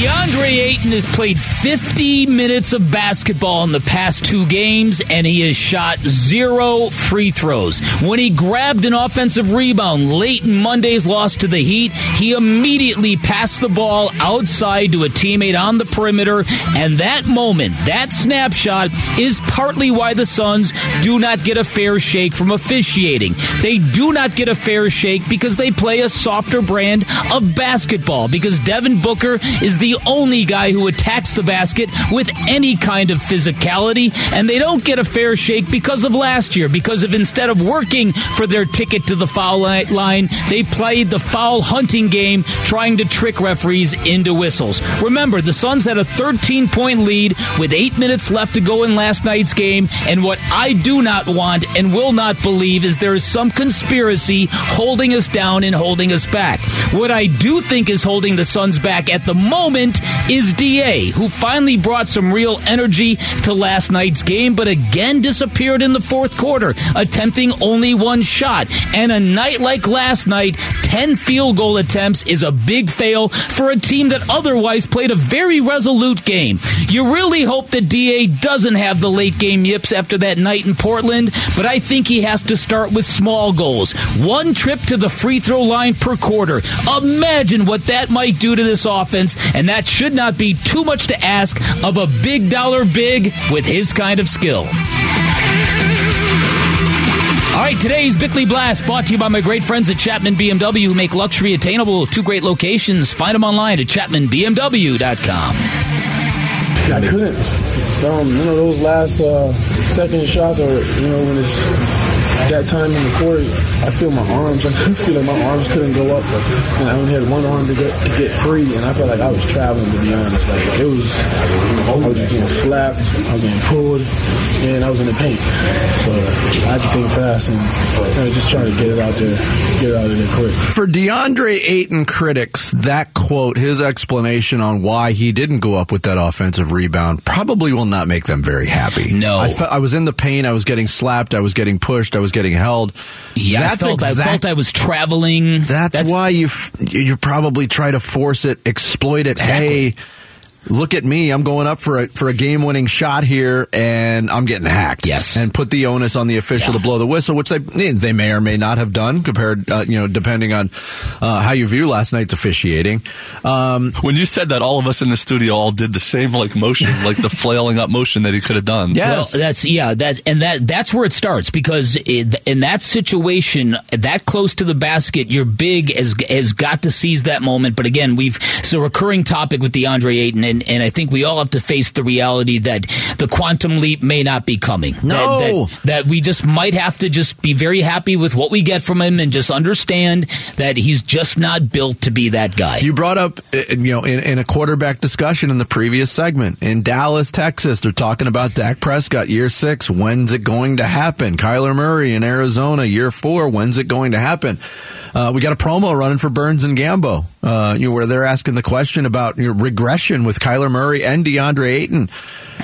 DeAndre Ayton has played 50 minutes of basketball in the past two games, and he has shot zero free throws. When he grabbed an offensive rebound late in Monday's loss to the Heat, he immediately passed the ball outside to a teammate on the perimeter, and that moment, that snapshot, is partly why the Suns do not get a fair shake from officiating. They do not get a fair shake because they play a softer brand of basketball, because Devin Booker is the only guy who attacks the basket with any kind of physicality, and they don't get a fair shake because of last year, because of instead of working for their ticket to the foul line, they played the foul hunting game trying to trick referees into whistles. Remember, the Suns had a 13 point lead with eight minutes left to go in last night's game, and what I do not want and will not believe is there is some conspiracy holding us down and holding us back. What I do think is holding the Suns back at the moment moment is DA, who finally brought some real energy to last night's game, but again disappeared in the fourth quarter, attempting only one shot. And a night like last night, 10 field goal attempts is a big fail for a team that otherwise played a very resolute game. You really hope that DA doesn't have the late game yips after that night in Portland, but I think he has to start with small goals. One trip to the free throw line per quarter. Imagine what that might do to this offense and that should not be too much to ask of a big dollar big with his kind of skill. All right, today's Bickley Blast brought to you by my great friends at Chapman BMW who make luxury attainable two great locations. Find them online at chapmanbmw.com. I couldn't. You know, those last uh, second shots, or, you know, when it's that time in the court, I feel my arms. I feel like my arms couldn't go up, and I only had one arm to get to get free, and I felt like I was traveling. To be honest, like it was, I was just getting slapped, I was getting pulled, and I was in the paint. So I had to think fast and you know, just try to get it out there, get it out of there quick. For DeAndre Ayton critics, that quote, his explanation on why he didn't go up with that offensive rebound, probably will not make them very happy. No, I, fe- I was in the paint. I was getting slapped. I was getting pushed. I was getting held. Yeah, That's I, felt, exact- I felt I was traveling. That's, why you f- you probably try to force it, exploit it. Exactly. Hey, look at me! I'm going up for a for a game winning shot here, and I'm getting hacked. Yes. and put the onus on the official Yeah. to blow the whistle, which they they may or may not have done, compared uh, you know depending on uh, how you view last night's officiating. Um, When you said that, all of us in the studio all did the same like motion, like the flailing up motion that he could have done. Yes. Well, that's yeah, that and that that's where it starts because it, in that situation, that close to the basket, your big has has got to seize that moment. But again, we've it's a recurring topic with DeAndre Ayton, and, and I think we all have to face the reality that the quantum leap may not be coming. No. that, that, that we just might have to just be very happy with what we get from him, and just understand that he's just not built to be that guy. You brought up, uh, you know, in, in a quarterback discussion in the previous segment in Dallas, Texas, they're talking about Dak Prescott year six. When's it going to happen? Kyler Murray in Arizona year four. When's it going to happen? Uh, we got a promo running for Burns and Gambo, uh, you know, where they're asking the question about you know, regression with Kyler Murray and DeAndre Ayton.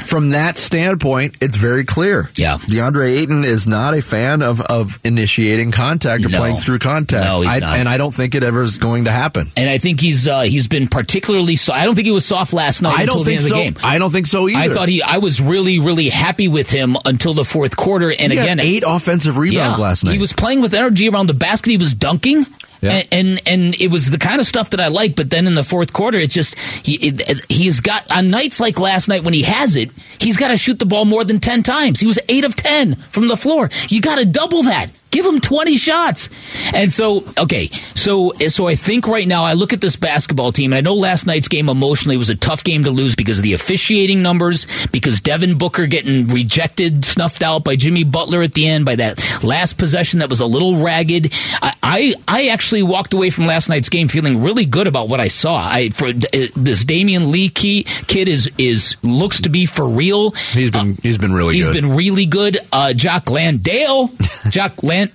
From that standpoint, it's very clear. Yeah. DeAndre Ayton is not a fan of, of initiating contact or No. playing through contact. No, he's I- not. And I don't think it ever is going to happen. and I think he's uh, he's been particularly. So- I don't think he was soft last night I until don't the think end so. of the game. I don't think so either. I thought he. I was really, really happy with him until the fourth quarter. And He again, eight offensive rebounds yeah, last night. He was playing with energy around the basket. He was dunking. Yeah. And, and and it was the kind of stuff that I like, but then in the fourth quarter, it's just he he's got on nights like last night when he has it, he's got to shoot the ball more than ten times. He was eight of ten from the floor. You got to double that. Give him 20 shots. And so, okay, so so I think right now I look at this basketball team, and I know last night's game emotionally was a tough game to lose because of the officiating numbers, because Devin Booker getting rejected, snuffed out by Jimmy Butler at the end by that last possession that was a little ragged. I I, I actually walked away from last night's game feeling really good about what I saw. I for uh, this Damion Lee key, kid is is looks to be for real. He's been he's been really He's good. been really good. Uh, Jock Landale, Jock Landale,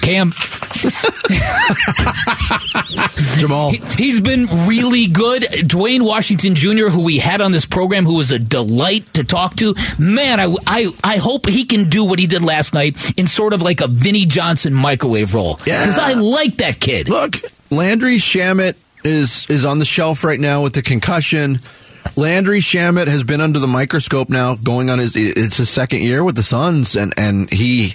Cam, Jamal. He, has been really good. Duane Washington Jr., who we had on this program, who was a delight to talk to. Man, I, I, I hope he can do what he did last night in sort of like a Vinnie Johnson microwave role. Yeah. Because I like that kid. Look, Landry Shamet is is on the shelf right now with the concussion. Landry Shamet has been under the microscope now, going on his it's his second year with the Suns, and and he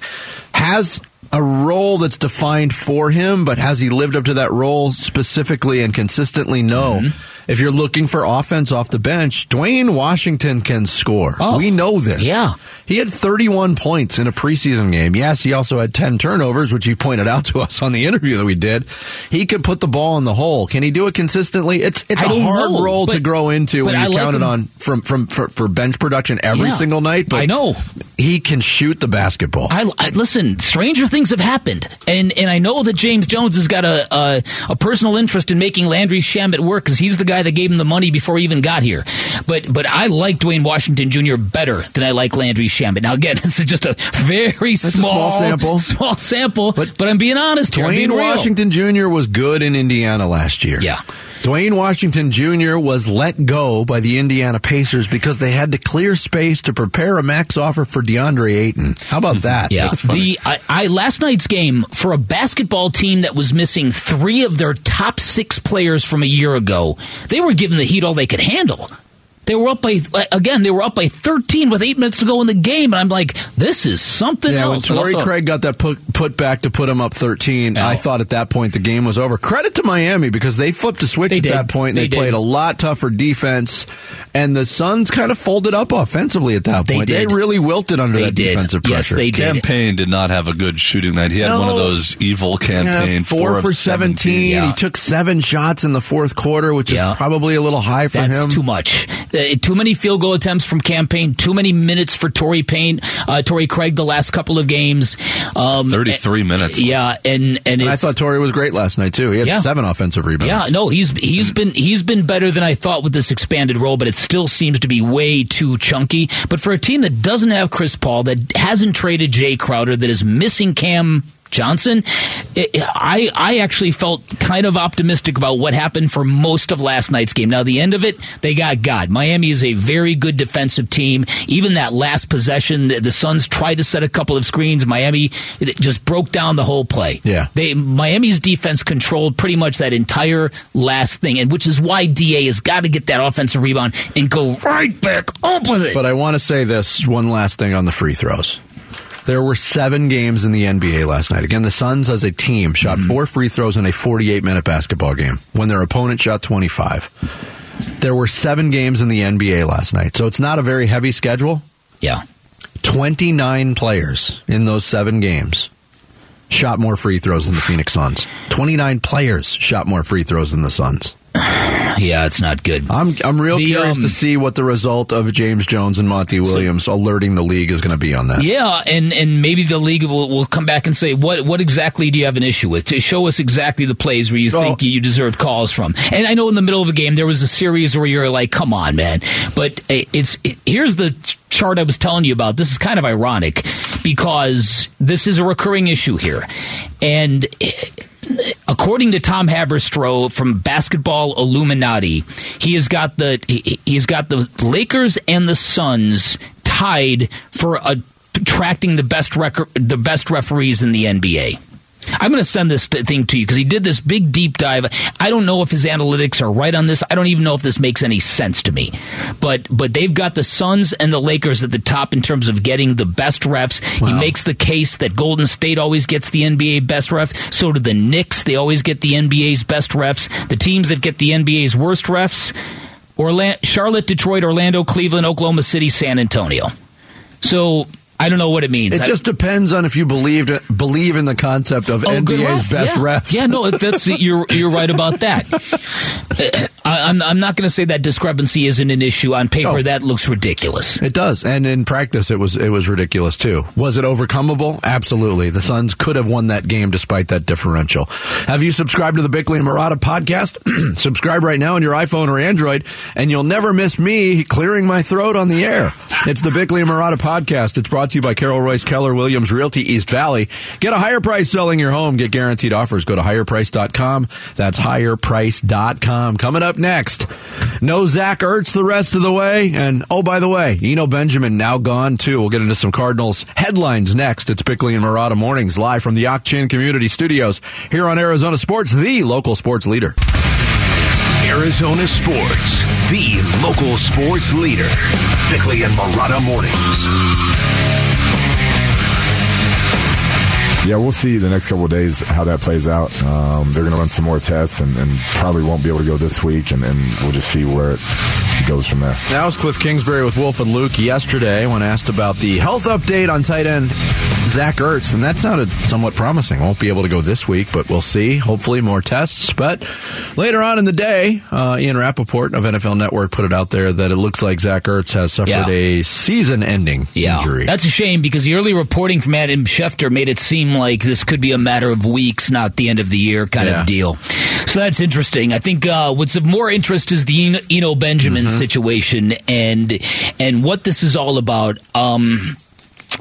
has a role that's defined for him, but has he lived up to that role specifically and consistently? No. Mm-hmm. If you're looking for offense off the bench, Duane Washington can score. Oh, we know this. Yeah. He had 31 points in a preseason game. Yes, he also had 10 turnovers, which he pointed out to us on the interview that we did. He can put the ball in the hole. Can he do it consistently? It's it's I a hard know, role but, to grow into when you're like counted him. on from from for, for, bench production every yeah, single night. But I know he can shoot the basketball. I, I, listen. Stranger things have happened, and and I know that James Jones has got a a, a personal interest in making Landry Shamet work because he's the guy that gave him the money before he even got here. But but I like Duane Washington Jr. better than I like Landry Shamet. Now again, this is just a very small, a small, sample, small sample. But, but I'm being honest here. Duane Washington Jr. was good in Indiana last year. Yeah. Duane Washington Jr. was let go by the Indiana Pacers because they had to clear space to prepare a max offer for DeAndre Ayton. How about mm-hmm. that? yeah. The I, I last night's game for a basketball team that was missing three of their top six players from a year ago, they were given the heat all they could handle. They were up by again. They were up by 13 with eight minutes to go in the game, and I'm like, this is something yeah, else. When Torrey Craig got that put, put back to put him up 13, I thought at that point the game was over. Credit to Miami because they flipped a switch they at did. that point. They, they played a lot tougher defense, and the Suns kind of folded up offensively at that point. They, they really wilted under they that did. defensive pressure. Yes, they did. Cam Payne did not have a good shooting night. He had no. one of those evil Cam Payne yeah, four, for 17. 17. Yeah. He took seven shots in the fourth quarter, which yeah. is probably a little high for That's him. Too much. Uh, too many field goal attempts from Cam Payne. Too many minutes for Torrey Payne, uh, Torrey Craig the last couple of games. Um, Thirty-three minutes. Yeah, and and, and I thought Torrey was great last night too. He had yeah. seven offensive rebounds. Yeah, no, he's he's been he's been better than I thought with this expanded role, but it still seems to be way too chunky. But for a team that doesn't have Chris Paul, that hasn't traded Jae Crowder, that is missing Cam Johnson, it, I I actually felt kind of optimistic about what happened for most of last night's game. Now the end of it, they got God. Miami is a very good defensive team. Even that last possession, the, the Suns tried to set a couple of screens. Miami just broke down the whole play. Yeah, they Miami's defense controlled pretty much that entire last thing, and which is why Da has got to get that offensive rebound and go right back up with it. But I want to say this one last thing on the free throws. There were seven games in the NBA last night. Again, the Suns as a team shot mm-hmm. four free throws in a 48 minute basketball game when their opponent shot 25. There were seven games in the NBA last night. So it's not a very heavy schedule. Yeah. 29 players in those seven games shot more free throws than the Phoenix Suns. 29 players shot more free throws than the Suns. Yeah, it's not good. I'm I'm real the, curious um, to see what the result of James Jones and Monty Williams so, alerting the league is going to be on that. Yeah, and and maybe the league will, will come back and say what what exactly do you have an issue with? To show us exactly the plays where you well, think you deserve calls from. And I know in the middle of a game there was a series where you're like, come on, man. But it's it, here's the chart I was telling you about. This is kind of ironic because this is a recurring issue here, and. It, according to Tom Haberstroh from Basketball Illuminati, he has got the he's got the Lakers and the Suns tied for attracting the best record, the best referees in the NBA. I'm going to send this thing to you because he did this big deep dive. I don't know if his analytics are right on this. I don't even know if this makes any sense to me. But but they've got the Suns and the Lakers at the top in terms of getting the best refs. Wow. He makes the case that Golden State always gets the NBA best ref. So do the Knicks. They always get the NBA's best refs. The teams that get the NBA's worst refs, Orlando, Charlotte, Detroit, Orlando, Cleveland, Oklahoma City, San Antonio. So I don't know what it means. It I, just depends on if you believe believe in the concept of oh, NBA's best yeah. refs. Yeah, no, that's you're you're right about that. Uh, I, am I'm, I'm not going to say that discrepancy isn't an issue on paper. Oh. That looks ridiculous. It does, and in practice, it was it was ridiculous too. Was it overcomable? Absolutely. The Suns could have won that game despite that differential. Have you subscribed to the Bickley and Marotta podcast? Subscribe right now on your iPhone or Android, and you'll never miss me clearing my throat on the air. It's the Bickley and Marotta podcast. It's brought brought to you by Carol Royse Keller Williams Realty East Valley. Get a higher price selling your home. Get guaranteed offers. Go to higherprice.com. That's higherprice.com. Coming up next, no Zach Ertz the rest of the way. And oh, by the way, Eno Benjamin now gone too. We'll get into some Cardinals headlines next. It's Bickley and Marotta Mornings live from the Ak-Chin Community Studios here on Arizona Sports, the local sports leader. Arizona Sports, the local sports leader. Bickley and Marotta Mornings. Yeah, we'll see the next couple days how that plays out. Um, they're going to run some more tests and, and, probably won't be able to go this week, and, and we'll just see where it goes from there. That was Cliff Kingsbury with Wolf and Luke yesterday when asked about the health update on tight end Zach Ertz, and that sounded somewhat promising. Won't be able to go this week, but we'll see. Hopefully, more tests. But later on in the day, uh, Ian Rapoport of NFL Network put it out there that it looks like Zach Ertz has suffered Yeah. a season-ending Yeah, injury. that's a shame because the early reporting from Adam Schefter made it seem like this could be a matter of weeks, not the end of the year kind Yeah. of deal. So that's interesting. I think uh, what's of more interest is the Eno, Benjamin Mm-hmm. situation and and what this is all about. Um,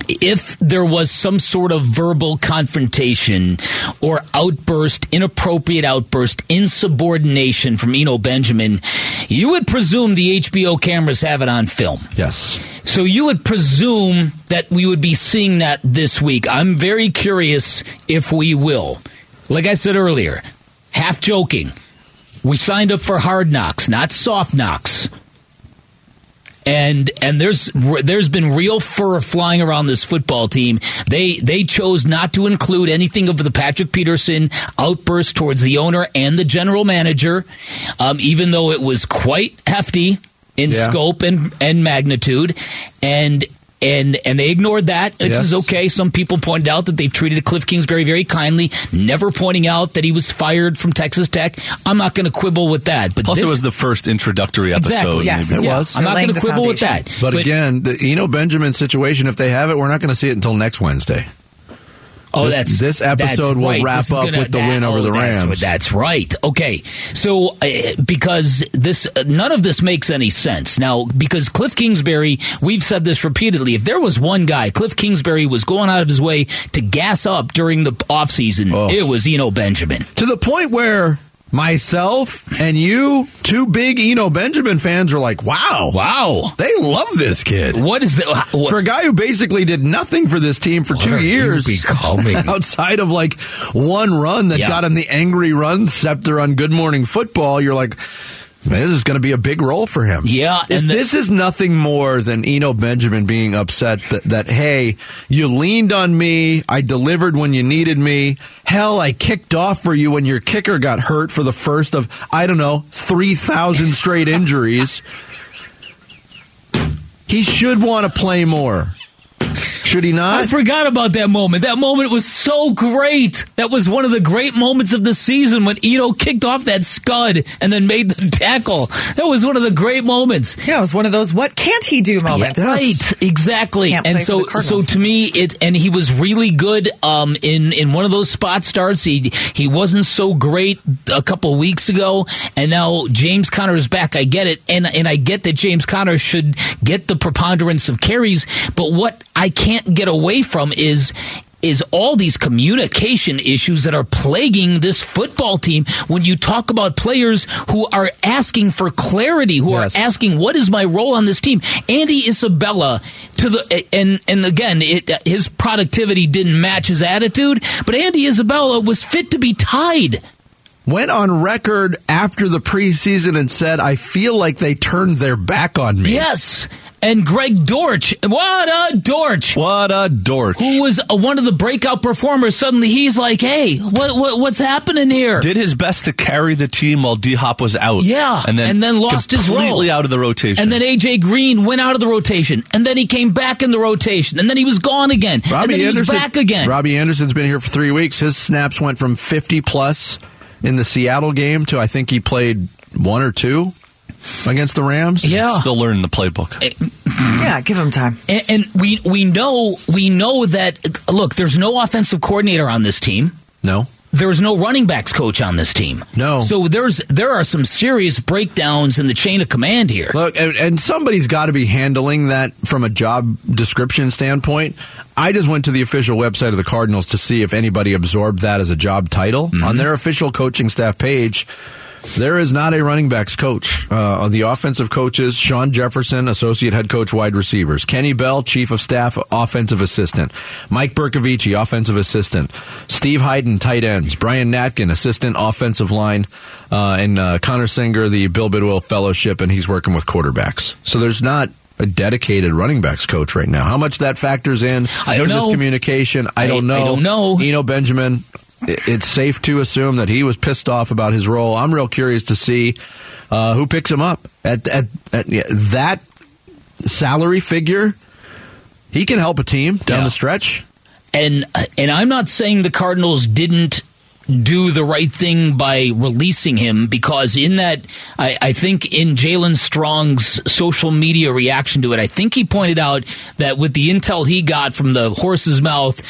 if there was some sort of verbal confrontation or outburst, inappropriate outburst, insubordination from Eno Benjamin, you would presume the HBO cameras have it on film. yes. So you would presume that we would be seeing that this week. I'm very curious if we will. Like I said earlier, half joking, we signed up for hard knocks, not soft knocks. And and there's there's been real fur flying around this football team. They they chose not to include anything of the Patrick Peterson outburst towards the owner and the general manager, um, even though it was quite hefty in Yeah. scope and and magnitude, and and and they ignored that, which Yes. is okay. Some people pointed out that they've treated Cliff Kingsbury very kindly, never pointing out that he was fired from Texas Tech. I'm not going to quibble with that. But Plus, this, it was the first introductory episode. exactly Yes. Maybe- It Yeah, was. I'm They're not going to the quibble with that. foundation. But, again, the Eno Benjamin situation, if they have it, we're not going to see it until next Wednesday. Oh, This- that's this episode that's will right. wrap up gonna- with the that- win over oh, the that's Rams. what- That's, right. Okay, so uh, because this uh, none of this makes any sense now. Because Cliff Kingsbury, we've said this repeatedly. If there was one guy, Cliff Kingsbury was going out of his way to gas up during the offseason, Oh. it was Eno Benjamin. To the point where myself and you, two big Eno Benjamin fans, are like, wow. Wow, They love this kid. what is that? What, For a guy who basically did nothing for this team for two are you years, becoming? outside of like one run that Yeah. got him the angry run scepter on Good Morning Football, you're like, this is going to be a big role for him. Yeah, If and the- this is nothing more than Eno Benjamin being upset that, that, hey, you leaned on me, I delivered when you needed me. Hell, I kicked off for you when your kicker got hurt for the first of, I don't know, 3,000 straight injuries. He should want to play more. Should he not? I forgot about that moment. That moment was so great. That was one of the great moments of the season when Eno kicked off that scud and then made the tackle. That was one of the great moments. Yeah, it was one of those what can't he do moments. Yeah, right, exactly. Can't And so, so to me, it and he was really good um, in in one of those spot starts. He he wasn't so great a couple weeks ago, and now James Conner is back. I get it, and and I get that James Conner should get the preponderance of carries. But what I can't get away from is is all these communication issues that are plaguing this football team when you talk about players who are asking for clarity, who Yes. are asking what is my role on this team. Andy Isabella to the and and again it, his productivity didn't match his attitude, but Andy Isabella was fit to be tied. went on record after the preseason and said, I feel like they turned their back on me. Yes. And Greg Dortch, what a Dortch. What a dork. Who was uh, one of the breakout performers? Suddenly, he's like, "Hey, what, what what's happening here?" Did his best to carry the team while D Hop was out. Yeah, and then and then lost his role. completely out of the rotation. And then AJ Green went out of the rotation, and then he came back in the rotation, and then he was gone again, and Robbie then he was Anderson, back again. Robbie Anderson's been here for three weeks. His snaps went from 50 plus in the Seattle game to I think he played one or two against the Rams. yeah, still learning the playbook. Yeah, give him time. and, and we we know we know that look, there's no offensive coordinator on this team. No. there's no running backs coach on this team. No. So there's there are some serious breakdowns in the chain of command here. Look, and, and somebody's got to be handling that from a job description standpoint. I just went to the official website of the Cardinals to see if anybody absorbed that as a job title. Mm-hmm. On their official coaching staff page, there is not a running backs coach. Uh, the offensive coaches, Shawn Jefferson, associate head coach, wide receivers. Kenny Bell, chief of staff, offensive assistant. Mike Bercovici, offensive assistant. Steve Heiden, tight ends. Brian Natkin, assistant offensive line. Uh, and uh, Connor Singer, the Bill Bidwell Fellowship, and he's working with quarterbacks. So there's not a dedicated running backs coach right now. How much that factors in I don't know. this communication, I, I- don't know. I don't know. Eno Benjamin, it's safe to assume that he was pissed off about his role. I'm real curious to see uh, who picks him up at, at, at yeah, that salary figure. He can help a team down Yeah. the stretch. and and I'm not saying the Cardinals didn't do the right thing by releasing him because in that I, I think in Jalen Strong's social media reaction to it, I think he pointed out that with the intel he got from the horse's mouth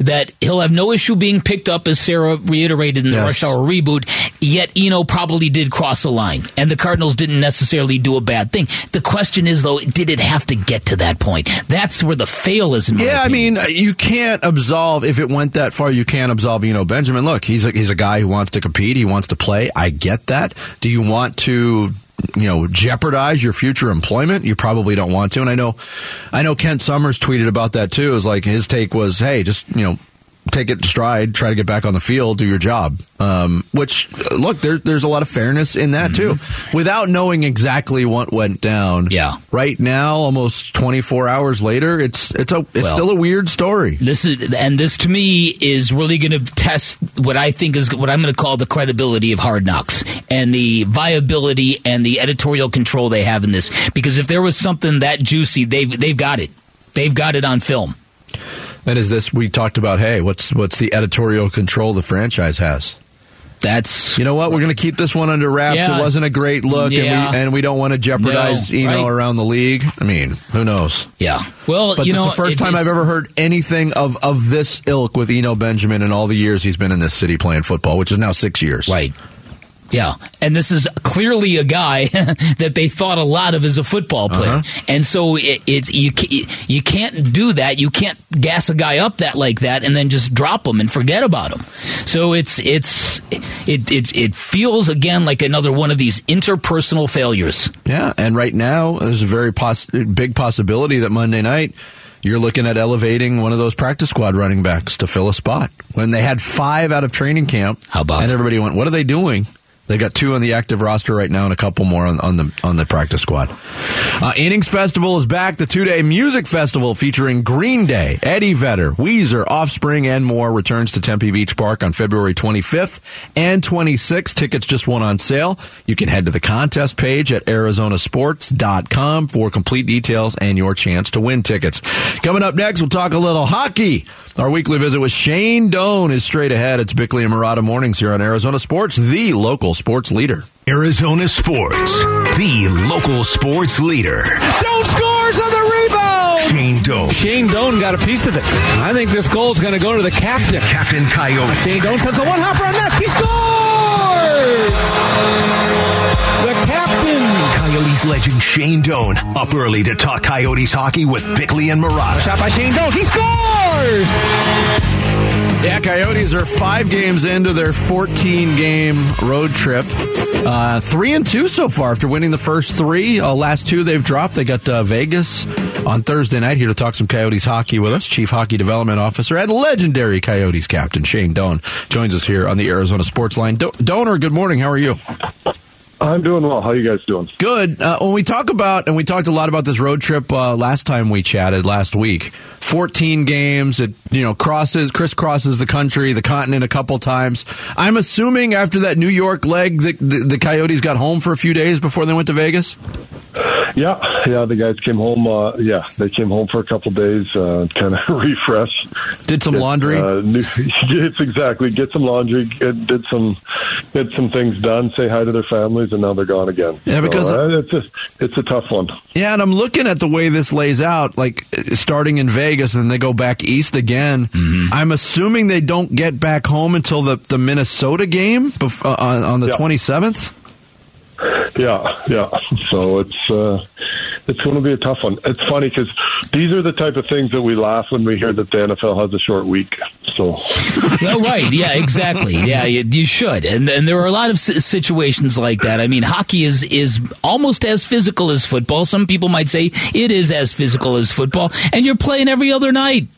that he'll have no issue being picked up as Sarah reiterated in the Yes. rush hour reboot, yet Eno probably did cross a line. And the Cardinals didn't necessarily do a bad thing. The question is though, did it have to get to that point? That's where the fail is Yeah, I mean, uh, you can't absolve if it went that far. You can't absolve Eno Benjamin. Look, he's a, he's a guy who wants to compete. He wants to play. I get that. Do you want to, you know, jeopardize your future employment? You probably don't want to. And I know, I know Kent Somers tweeted about that too. It was like his take was, hey, just you know. Take it in stride, try to get back on the field, do your job. Um, which, look, there, there's a lot of fairness in that too. Without knowing exactly what went down, Yeah. Right now, almost 24 hours later, it's it's a it's Well, still a weird story. This is, and this to me is really going to test what I think is what I'm going to call the credibility of Hard Knocks and the viability and the editorial control they have in this. Because if there was something that juicy, they've they've got it. They've got it on film. That is this we talked about. Hey, what's what's the editorial control the franchise has? That's You know what? We're going to keep this one under wraps. Yeah. It wasn't a great look, Yeah. and we and we don't want to jeopardize No, you know right. around the league. I mean, who knows? yeah. Well, But you know, the first it- time I've ever heard anything of of this ilk with Eno Benjamin in all the years he's been in this city playing football, which is now six years. Right. Yeah, and this is clearly a guy that they thought a lot of as a football player, Uh-huh. and so it, it's you you can't do that. You can't gas a guy up that like that and then just drop him and forget about him. So it's it's it it, it feels again like another one of these interpersonal failures. Yeah, and right now there's a very poss- big possibility that Monday night you're looking at elevating one of those practice squad running backs to fill a spot. When they had five out of training camp, How about and everybody went, "What are they doing?" They got two on the active roster right now, and a couple more on, on the on the practice squad. Uh, Innings Festival is back. The two day music festival featuring Green Day, Eddie Vedder, Weezer, Offspring, and more returns to Tempe Beach Park on February 25th and 26th. Tickets just went on sale. You can head to the contest page at arizonasports.com for complete details and your chance to win tickets. Coming up next, we'll talk a little hockey. Our weekly visit with Shane Doan is straight ahead. It's Bickley and Marotta mornings here on Arizona Sports, the local sports leader. Arizona Sports, the local sports leader. Doan scores on the rebound. Shane Doan, Shane Doan got a piece of it. I think this goal is going to go to the captain. Captain Coyote. Shane Doan sends a one hopper on net. He scores! The captain. Coyotes legend Shane Doan up early to talk Coyotes hockey with Bickley and Marotta. Shot by Shane Doan. He scores! Yeah, Coyotes are five games into their 14 game road trip. Uh, three and two so far after winning the first three. Uh, last two they've dropped. They got uh, Vegas on Thursday night here to talk some Coyotes hockey with us. Chief Hockey Development Officer and legendary Coyotes captain Shane Doan joins us here on the Arizona Sports Line. Do- Doaner, good morning. How are you? I'm doing well. How you guys doing? Good. Uh, when we talk about, and we talked a lot about this road trip uh, last time we chatted last week. Fourteen games. It you know crosses crisscrosses the country, the continent a couple times. I'm assuming after that New York leg, the, the, the Coyotes got home for a few days before they went to Vegas. Yeah, yeah. The guys came home. Uh, yeah, they came home for a couple days, uh, kind of refresh. Did some Get, laundry. Uh, new, it's exactly. Get some laundry. Get, did some, get some things done. Say hi to their families. Years, and now they're gone again. Yeah, because- so, uh, it's just it's a tough one. Yeah, and I'm looking at the way this lays out, like uh, starting in Vegas and they go back east again. I'm assuming they don't get back home until the, the Minnesota game bef- uh, on, on the Yeah. 27th. Yeah, yeah. So it's uh, it's going to be a tough one. It's funny because these are the type of things that we laugh when we hear that the NFL has a short week. So oh, right. Yeah, exactly. Yeah, you, you should. And, and there are a lot of situations like that. I mean, hockey is, is almost as physical as football. Some people might say it is as physical as football. And you're playing every other night.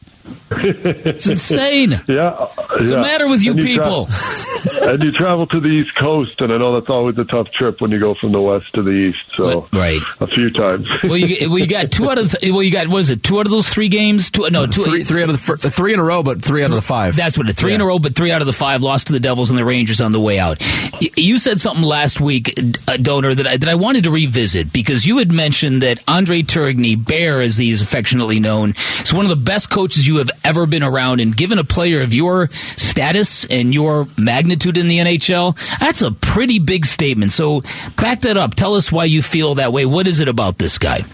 It's insane. yeah, What's yeah. the matter with you And tra- people? and you travel to the East Coast, and I know that's always a tough trip when you go from the West to the East. So right, a few times. well, you, well, you got two out of th- well, you got what is it? Two out of those three games? Two, no, two, Three, three out of the fir- three in a row, but three out of the five. That's what it. Three in a row, but three out of the five lost to the Devils and the Rangers on the way out. Y- You said something last week, uh, Doaner, that I, that I wanted to revisit because you had mentioned that Andre Tourigny, Bear as he is affectionately known, is one of the best coaches you have ever been around. And given a player of your status and your magnitude in the NHL, that's a pretty big statement. So back that up. Tell us why you feel that way. What is it about this guy?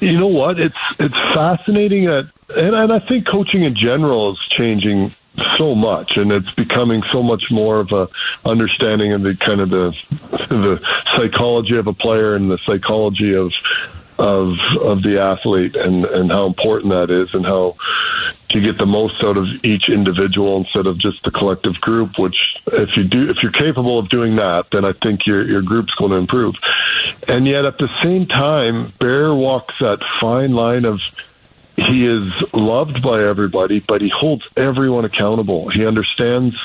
You know what? It's it's fascinating that, and, and I think coaching in general is changing so much, and it's becoming so much more of a understanding of the kind of the the psychology of a player and the psychology of of of the athlete and and how important that is and how to get the most out of each individual instead of just the collective group which if you do if you're capable of doing that then I think your your group's going to improve. And yet at the same time Bear walks that fine line of he is loved by everybody, but he holds everyone accountable. He understands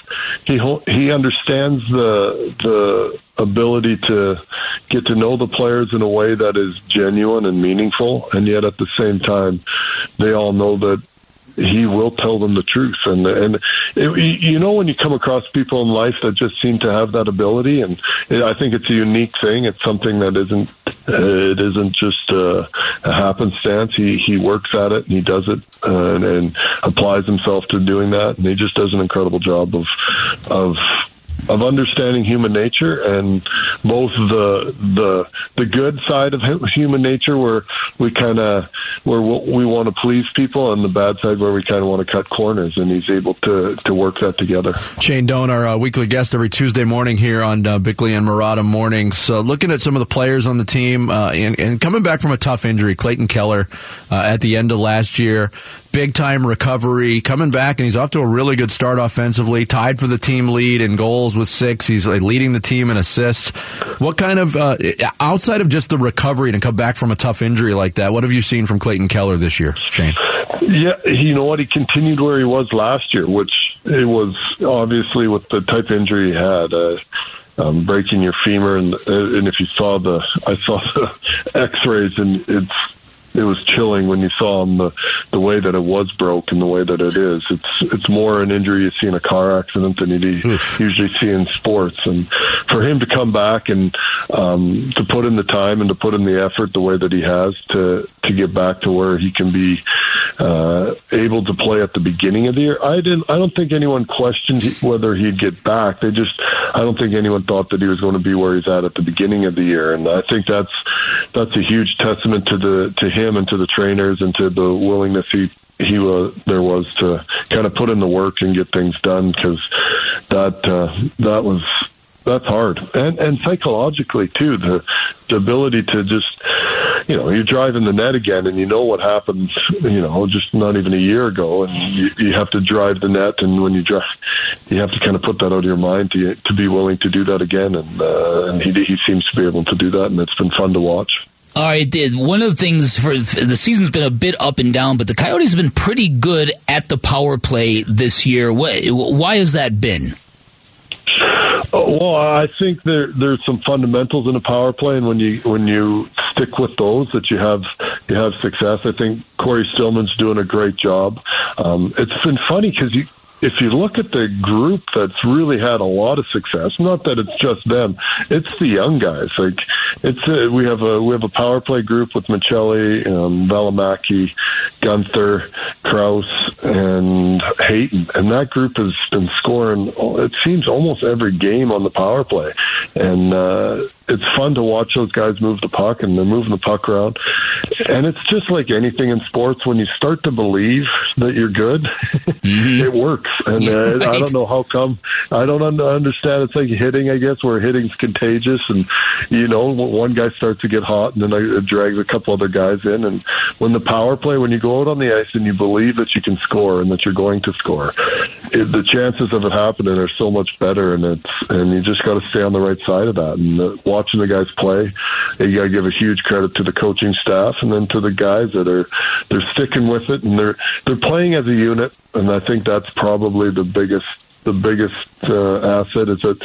he he understands the the ability to get to know the players in a way that is genuine and meaningful, and yet at the same time, they all know that he will tell them the truth. And and it, you know when you come across people in life that just seem to have that ability and it, I think it's a unique thing. It's something that isn't it isn't just uh, a happenstance. He he works at it and he does it uh, and, and applies himself to doing that. And he just does an incredible job of of of understanding human nature and both the the the good side of human nature where we kind of where we want to please people and the bad side where we kind of want to cut corners and he's able to to work that together Shane Doan, our uh, weekly guest every Tuesday morning here on uh, Bickley and Marotta mornings. Looking at some of the players on the team uh, and, and coming back from a tough injury, Clayton Keller uh, at the end of last year, big time recovery, coming back and he's off to a really good start offensively, tied for the team lead in goals with six. He's like, leading the team in assists. What kind of uh, outside of just the recovery to come back from a tough injury like that? What have you seen from Clayton Keller this year, Shane? Yeah, you know what? He continued where he was last year, which it was obviously with the type of injury he had, uh, um, breaking your femur, and uh, and if you saw the, I saw the X-rays, and it's it was chilling when you saw him the the way that it was broke and the way that it is. It's it's more an injury you see in a car accident than you usually see in sports. And for him to come back and um, to put in the time and to put in the effort the way that he has to to get back to where he can be uh, able to play at the beginning of the year, I didn't. I don't think anyone questioned whether he'd get back. They just. I don't think anyone thought that he was going to be where he's at at the beginning of the year, and I think that's that's a huge testament to the to him and to the trainers and to the willingness he he was there was to kind of put in the work and get things done because that uh, that was that's hard and and psychologically too the the ability to just you know you're driving the net again and you know what happened you know just not even a year ago and you, you have to drive the net and when you drive you have to kind of put that out of your mind to to be willing to do that again and uh, and he he seems to be able to do that and it's been fun to watch. All right, did one of the things for the season's been a bit up and down, but the Coyotes have been pretty good at the power play this year. Why, has that been? Oh, well, I think there there's some fundamentals in a power play, and when you when you stick with those, that you have you have success. I think Cory Stillman's doing a great job. Um, it's been funny because you. If you look at the group that's really had a lot of success, not that it's just them, it's the young guys. Like it's a, we have a we have a power play group with Maccelli, um, Valimaki, Guenther, Crouse, and Hayton, and that group has been scoring. It seems almost every game on the power play, and uh, it's fun to watch those guys move the puck, and they're moving the puck around. And it's just like anything in sports. When you start to believe that you're good, mm-hmm. it works. And uh, right. I don't know how come. I don't understand. It's like hitting, I guess, where hitting's contagious, and you know, one guy starts to get hot, and then it drags a couple other guys in. And when the power play, when you go out on the ice and you believe that you can score and that you're going to score, it, the chances of it happening are so much better. And it's and you just got to stay on the right side of that. And uh, watching the guys play, you got to give a huge credit to the coaching staff and then to the guys that are they're sticking with it and they're they're playing as a unit. And I think that's probably the biggest the biggest uh, asset is that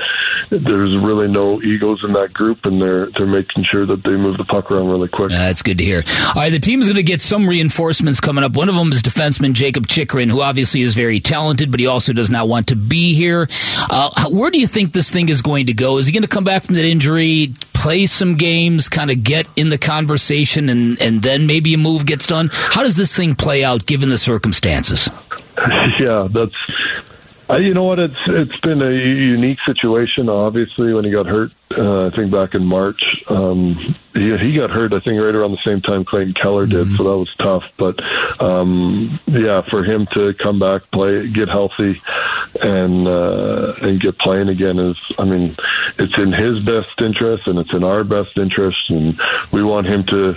there's really no egos in that group, and they're they're making sure that they move the puck around really quick. Uh, that's good to hear. All right, the team's going to get some reinforcements coming up. One of them is defenseman Jakob Chychrun, who obviously is very talented, but he also does not want to be here. Uh, where do you think this thing is going to go? Is he going to come back from that injury, play some games, kind of get in the conversation, and and then maybe a move gets done? How does this thing play out given the circumstances? Yeah, that's uh, you know what? It's it's been a unique situation. Obviously, when he got hurt, uh, I think back in March, um, he he got hurt. I think right around the same time Clayton Keller did, mm-hmm. so that was tough. But um, yeah, for him to come back, play, get healthy, and uh, and get playing again is, I mean, it's in his best interest and it's in our best interest, and we want him to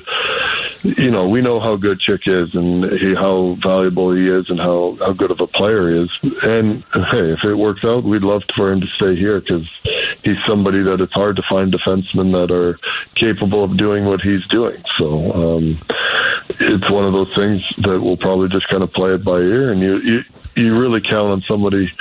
you know, we know how good Chick is and he, how valuable he is and how, how good of a player he is. And hey, if it works out, we'd love for him to stay here because he's somebody that it's hard to find defensemen that are capable of doing what he's doing. So um, it's one of those things that we'll probably just kind of play it by ear, and you you, you really count on somebody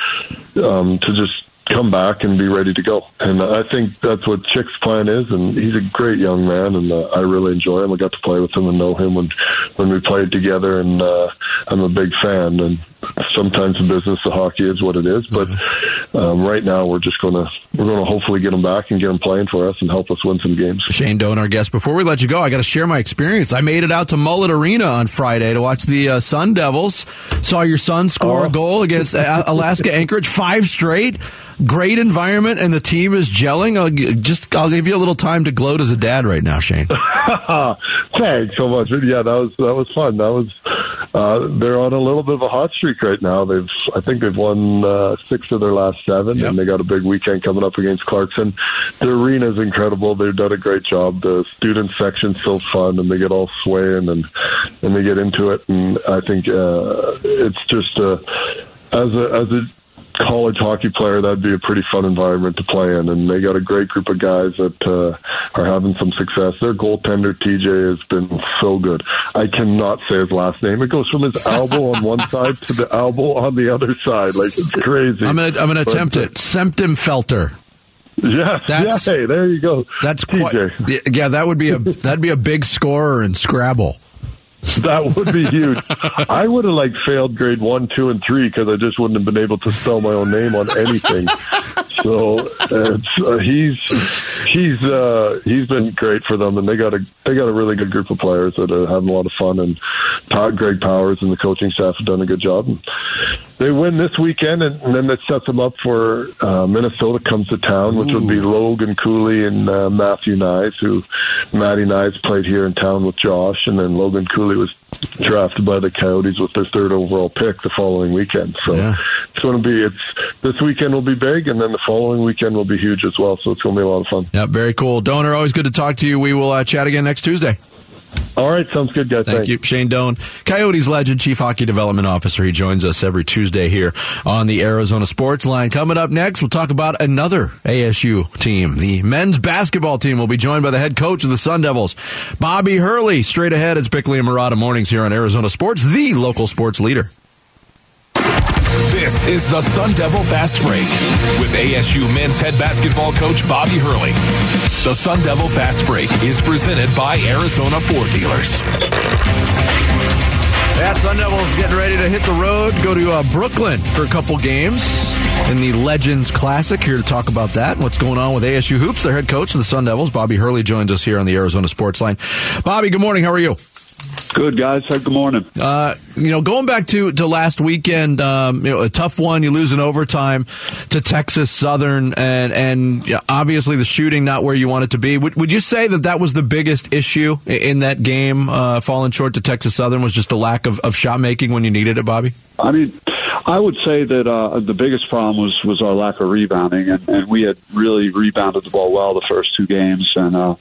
um, to just come back and be ready to go. And I think that's what Chick's plan is. And he's a great young man, and uh, I really enjoy him. I got to play with him and know him when when we played together, and uh, I'm a big fan. And sometimes in business, the hockey is what it is. But um, right now, we're just gonna we're gonna hopefully get them back and get them playing for us and help us win some games. Shane Doan, our guest. Before we let you go, I got to share my experience. I made it out to Mullet Arena on Friday to watch the uh, Sun Devils. Saw your son score oh. a goal against uh, Alaska Anchorage, five straight great environment and the team is gelling. I'll just I'll give you a little time to gloat as a dad right now, Shane. Thanks so much. Yeah, that was that was fun. That was uh, they're on a little bit of a hot streak right now. They've I think they've won uh, six of their last seven, yep. and they got a big weekend coming up against Clarkson. The arena is incredible. They've done a great job. The student section's so fun, and they get all swaying and and they get into it. And I think uh, it's just a as a as a college hockey player, that'd be a pretty fun environment to play in. And they got a great group of guys that uh, are having some success. Their goaltender TJ has been so good. I cannot say his last name. It goes from his elbow on one side to the elbow on the other side. Like it's crazy. I'm gonna I'm gonna but, attempt it. Semptimphelter. Yeah, that's, yeah. Hey, there you go. That's TJ. quite. Yeah, that would be a that'd be a big scorer in Scrabble. That would be huge. I would have like failed grade one, two, and three because I just wouldn't have been able to spell my own name on anything. so uh, he's he's uh, he's been great for them, and they got a they got a really good group of players that are having a lot of fun. And Todd, Greg Powers and the coaching staff have done a good job. And they win this weekend, and, and then that sets them up for uh, Minnesota comes to town, which Ooh. would be Logan Cooley and uh, Matthew Knies, who Matty Knies played here in town with Josh, and then Logan Cooley was drafted by the Coyotes with their third overall pick the following weekend. So yeah. it's going to be it's this weekend will be big, and then the following weekend will be huge as well. So it's going to be a lot of fun. Yeah, very cool. Doaner, always good to talk to you. We will uh, chat again next Tuesday. All right, sounds good, guys. Thank Thanks. you, Shane Doan, Coyotes legend, Chief Hockey Development Officer. He joins us every Tuesday here on the Arizona Sports Line. Coming up next, we'll talk about another ASU team. The men's basketball team will be joined by the head coach of the Sun Devils, Bobby Hurley. Straight ahead, it's Bickley and Marotta mornings here on Arizona Sports, the local sports leader. This is the Sun Devil Fast Break with ASU men's head basketball coach Bobby Hurley. The Sun Devil Fast Break is presented by Arizona Ford Dealers. Yeah, Sun Devils getting ready to hit the road, go to uh, Brooklyn for a couple games in the Legends Classic. Here to talk about that and what's going on with ASU Hoops. Their head coach of the Sun Devils, Bobby Hurley, joins us here on the Arizona Sports Line. Bobby, good morning. How are you? Good guys. Good morning. Uh, you know, going back to, to last weekend, um, you know, a tough one. You lose in overtime to Texas Southern, and and yeah, obviously the shooting not where you want it to be. Would, would you say that that was the biggest issue in that game, uh, falling short to Texas Southern, was just the lack of, of shot making when you needed it, Bobby? I mean, I would say that uh, the biggest problem was was our lack of rebounding, and, and we had really rebounded the ball well the first two games, and uh,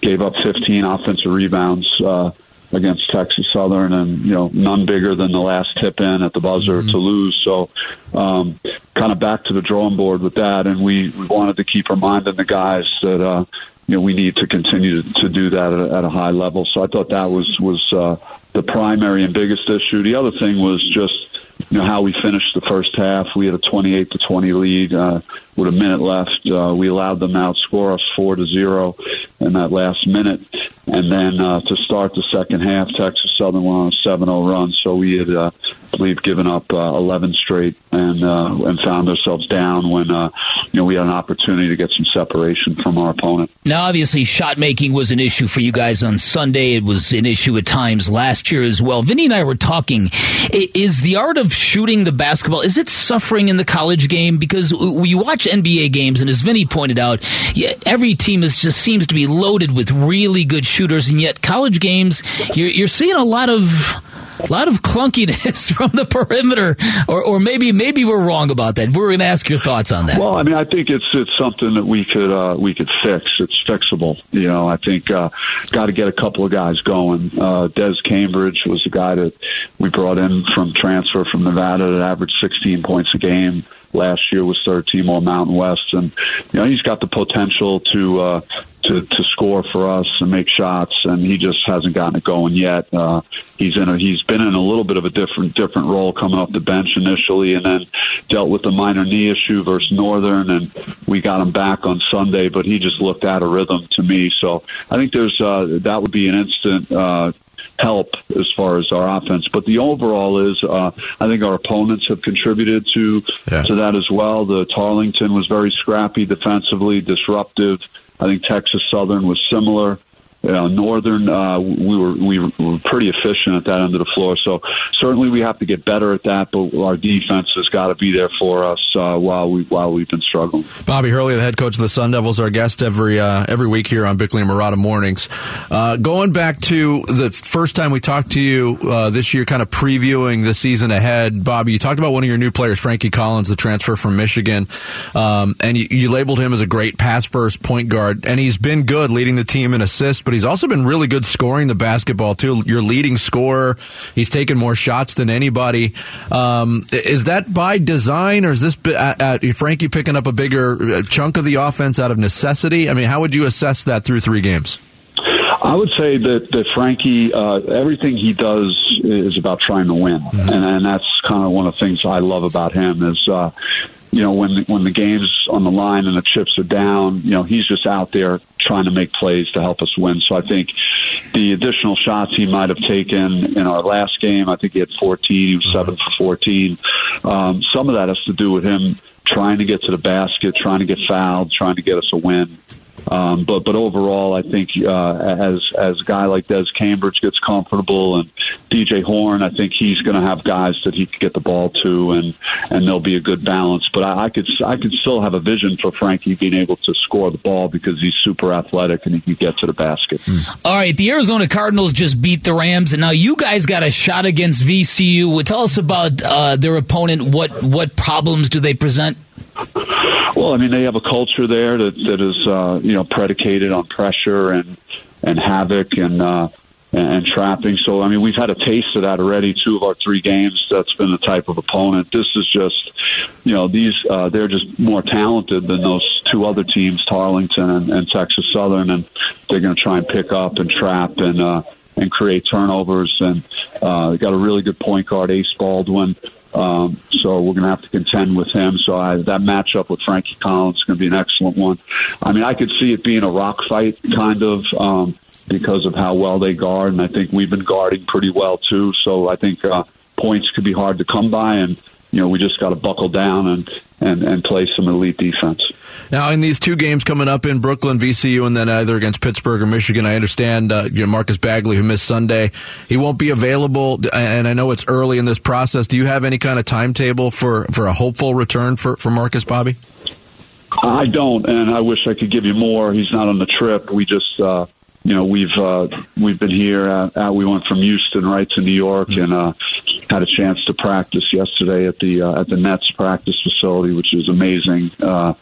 gave up 15 offensive rebounds. Uh, against Texas Southern, and you know none bigger than the last tip in at the buzzer mm-hmm. to lose. So, um, kind of back to the drawing board with that, and we, we wanted to keep reminding the guys that uh, you know we need to continue to, to do that at a, at a high level. So I thought that was was uh, the primary and biggest issue. The other thing was just you know how we finished the first half. We had a 28 to 20 lead uh, with a minute left. Uh, we allowed them to outscore us four to zero in that last minute, and then uh, to start the second half, Texas Southern went on a 7-0 run. So we had, uh, I believe, given up uh, 11 straight and uh, and found ourselves down when uh, you know we had an opportunity to get some separation from our opponent. Now, obviously, shot making was an issue for you guys on Sunday. It was an issue at times last year as well. Vinny and I were talking. Is the art of shooting the basketball is it suffering in the college game? Because you watch NBA games, and as Vinny pointed out, every team is just seems to be loaded with really good shooters, and yet college games, you're, you're seeing a lot of a lot of clunkiness from the perimeter, or, or maybe maybe we're wrong about that. We're going to ask your thoughts on that. Well, I mean, I think it's it's something that we could uh, we could fix. It's fixable. You know, I think uh, got to get a couple of guys going. Uh, Des Cambridge was a guy that we brought in from transfer from Nevada that averaged 16 points a game last year third team all Mountain West, and you know he's got the potential to uh, to to score for us and make shots, and he just hasn't gotten it going yet. Uh, he's in a he's been in a little bit of a different different role coming off the bench initially, and then dealt with a minor knee issue versus Northern, and we got him back on Sunday, but he just looked out of rhythm to me. So I think there's uh, that would be an instant. Uh, help as far as our offense. But the overall is, uh, I think our opponents have contributed to yeah. to that as well. The Tarleton was very scrappy defensively, disruptive. I think Texas Southern was similar you know, Northern, uh, we were we were pretty efficient at that end of the floor. So certainly we have to get better at that. But our defense has got to be there for us uh, while we while we've been struggling. Bobby Hurley, the head coach of the Sun Devils, our guest every uh, every week here on Bickley and Marotta mornings. Uh, going back to the first time we talked to you uh, this year, kind of previewing the season ahead, Bobby, you talked about one of your new players, Frankie Collins, the transfer from Michigan, um, and you, you labeled him as a great pass first point guard, and he's been good leading the team in assists, but he's also been really good scoring the basketball too. Your leading scorer. He's taken more shots than anybody. Um, is that by design, or is this at, at Frankie picking up a bigger uh, chunk of the offense out of necessity? I mean, how would you assess that through three games? I would say that that Frankie, uh, everything he does is about trying to win, mm-hmm. and, and that's kind of one of the things I love about him is. Uh, you know, when the, when the game's on the line and the chips are down, you know, he's just out there trying to make plays to help us win. So I think the additional shots he might have taken in our last game, I think he had 14. He was seven for 14. Um, some of that has to do with him trying to get to the basket, trying to get fouled, trying to get us a win. Um, but but overall, I think uh, as as a guy like Des Cambridge gets comfortable and DJ Horne, I think he's going to have guys that he can get the ball to, and and there'll be a good balance. But I, I could I could still have a vision for Frankie being able to score the ball because he's super athletic and he can get to the basket. Mm. All right, the Arizona Cardinals just beat the Rams, and now you guys got a shot against VCU. Tell us about uh, their opponent. What what problems do they present? Well, I mean, they have a culture there that that is uh, you know predicated on pressure and and havoc and uh, and trapping. So, I mean, we've had a taste of that already. Two of our three games, that's been the type of opponent. This is just, you know, these uh, they're just more talented than those two other teams, Tarleton and, and Texas Southern, and they're going to try and pick up and trap and. uh and create turnovers. And uh, got a really good point guard, Ace Baldwin. Um, so we're going to have to contend with him. So I, that matchup with Frankie Collins is going to be an excellent one. I mean, I could see it being a rock fight kind of um, because of how well they guard, and I think we've been guarding pretty well too. So I think uh, points could be hard to come by, and you know we just got to buckle down and and and play some elite defense. Now, in these two games coming up in Brooklyn, VCU, and then either against Pittsburgh or Michigan, I understand uh, you know, Marcus Bagley, who missed Sunday, he won't be available. And I know it's early in this process. Do you have any kind of timetable for, for a hopeful return for, for Marcus Bobby? I don't, and I wish I could give you more. He's not on the trip. We just, uh, you know, we've uh, we've been here. At, at, we went from Houston right to New York, and uh, had a chance to practice yesterday at the uh, at the Nets practice facility, which is amazing. Uh,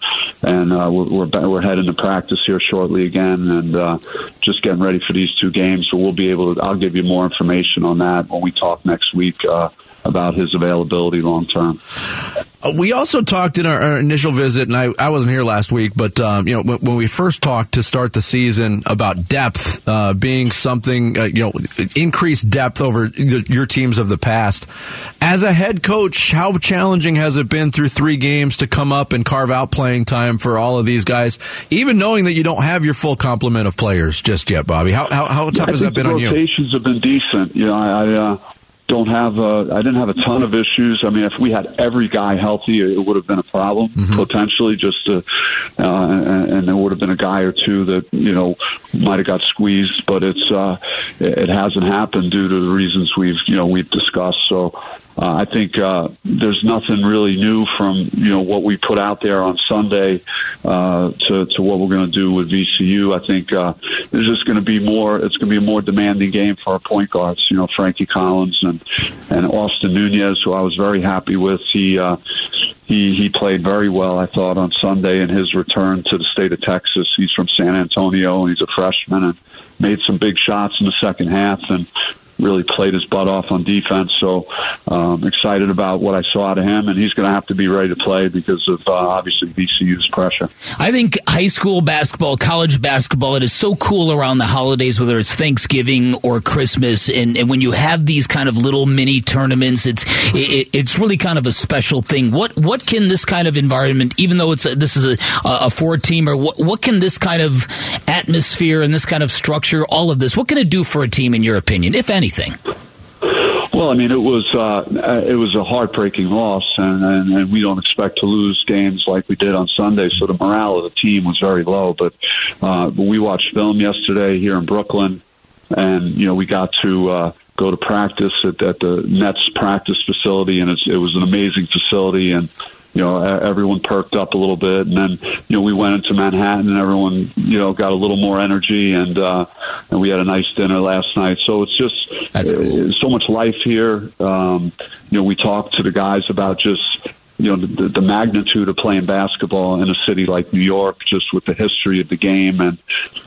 and uh, we're, we're we're heading to practice here shortly again, and uh, just getting ready for these two games. So we'll be able to. I'll give you more information on that when we talk next week. Uh, about his availability long term. Uh, we also talked in our, our, initial visit, and I, I wasn't here last week, but um, you know when, when, we first talked to start the season about depth uh, being something, uh, you know, increased depth over the, your teams of the past. As a head coach, how challenging has it been through three games to come up and carve out playing time for all of these guys, even knowing that you don't have your full complement of players just yet, Bobby? How how, how tough yeah, has that been on you? Rotations have been decent. You know, I. I uh, don't have a, I didn't have a ton of issues. I mean, if we had every guy healthy, it would have been a problem mm-hmm. potentially. Just to, uh, and, and there would have been a guy or two that you know might have got squeezed, but it's uh, it hasn't happened due to the reasons we've you know we've discussed. So uh, I think uh, there's nothing really new from you know what we put out there on Sunday uh, to to what we're going to do with VCU. I think uh, there's just going to be more. It's going to be a more demanding game for our point guards. You know, Frankie Collins and and Austin Nunez, who I was very happy with. He uh, he he played very well, I thought, on Sunday in his return to the state of Texas. He's from San Antonio and he's a freshman and made some big shots in the second half and really played his butt off on defense. So um, excited about what I saw out of him, and he's going to have to be ready to play because of uh, obviously VCU's pressure. I think high school basketball, college basketball, it is so cool around the holidays, whether it's Thanksgiving or Christmas, and, and when you have these kind of little mini tournaments, it's it, it's really kind of a special thing. What what can this kind of environment, even though it's a, this is a, a four teamer, what what can this kind of atmosphere and this kind of structure, all of this, what can it do for a team in your opinion, if anything? Anything? Well, I mean, it was uh, it was a heartbreaking loss, and, and, and we don't expect to lose games like we did on Sunday. So the morale of the team was very low. But uh, we watched film yesterday here in Brooklyn, and you know we got to uh, go to practice at, at the Nets practice facility, and it was an amazing facility, and you know, everyone perked up a little bit, and then you know we went into Manhattan, and everyone you know got a little more energy, and uh, and we had a nice dinner last night. So it's just That's cool. so much life here. Um, you know, we talked to the guys about just you know the, the magnitude of playing basketball in a city like New York, just with the history of the game, and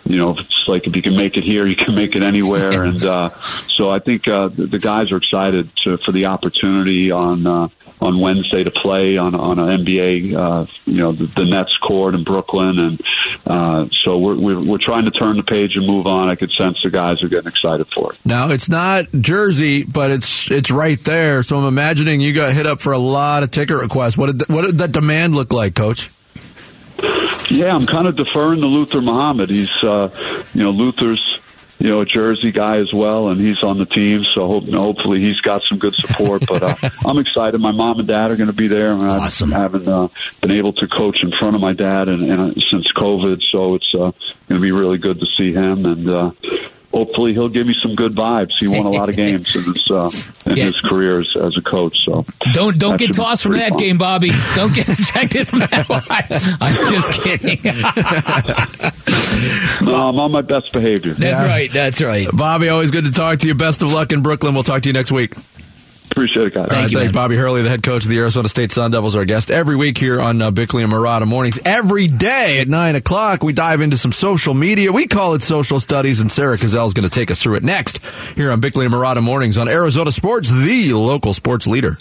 you know it's like if you can make it here, you can make it anywhere, and uh, so I think uh, the, the guys are excited to, for the opportunity on. Uh, on Wednesday to play on on an NBA, uh, you know, the, the Nets court in Brooklyn, and uh, so we're, we're we're trying to turn the page and move on. I could sense the guys are getting excited for it. Now it's not Jersey, but it's it's right there. So I'm imagining you got hit up for a lot of ticket requests. What did the, what did that demand look like, Coach? Yeah, I'm kind of deferring to Luther Muhammad. He's, uh, you know, Luther's you know, a Jersey guy as well, and he's on the team. So hope, hopefully he's got some good support. But uh, I'm excited. My mom and dad are going to be there. And awesome. I haven't uh, been able to coach in front of my dad and, and uh, since COVID, so it's uh, going to be really good to see him. And uh, hopefully he'll give me some good vibes. He won a lot of games in his uh, in yeah. his career as, as, a coach. So don't don't get tossed from that fun. game, Bobby. Don't get ejected from that one. I'm just kidding. no, I'm on my best behavior. That's yeah. right. That's right. Bobby, always good to talk to you. Best of luck in Brooklyn. We'll talk to you next week. Appreciate it, guys. Thank you, thanks, man. Bobby Hurley, the head coach of the Arizona State Sun Devils, our guest every week here on uh, Bickley and Marotta mornings. Every day at nine o'clock, we dive into some social media. We call it social studies, and Sarah Cazell is going to take us through it next here on Bickley and Marotta mornings on Arizona Sports, the local sports leader.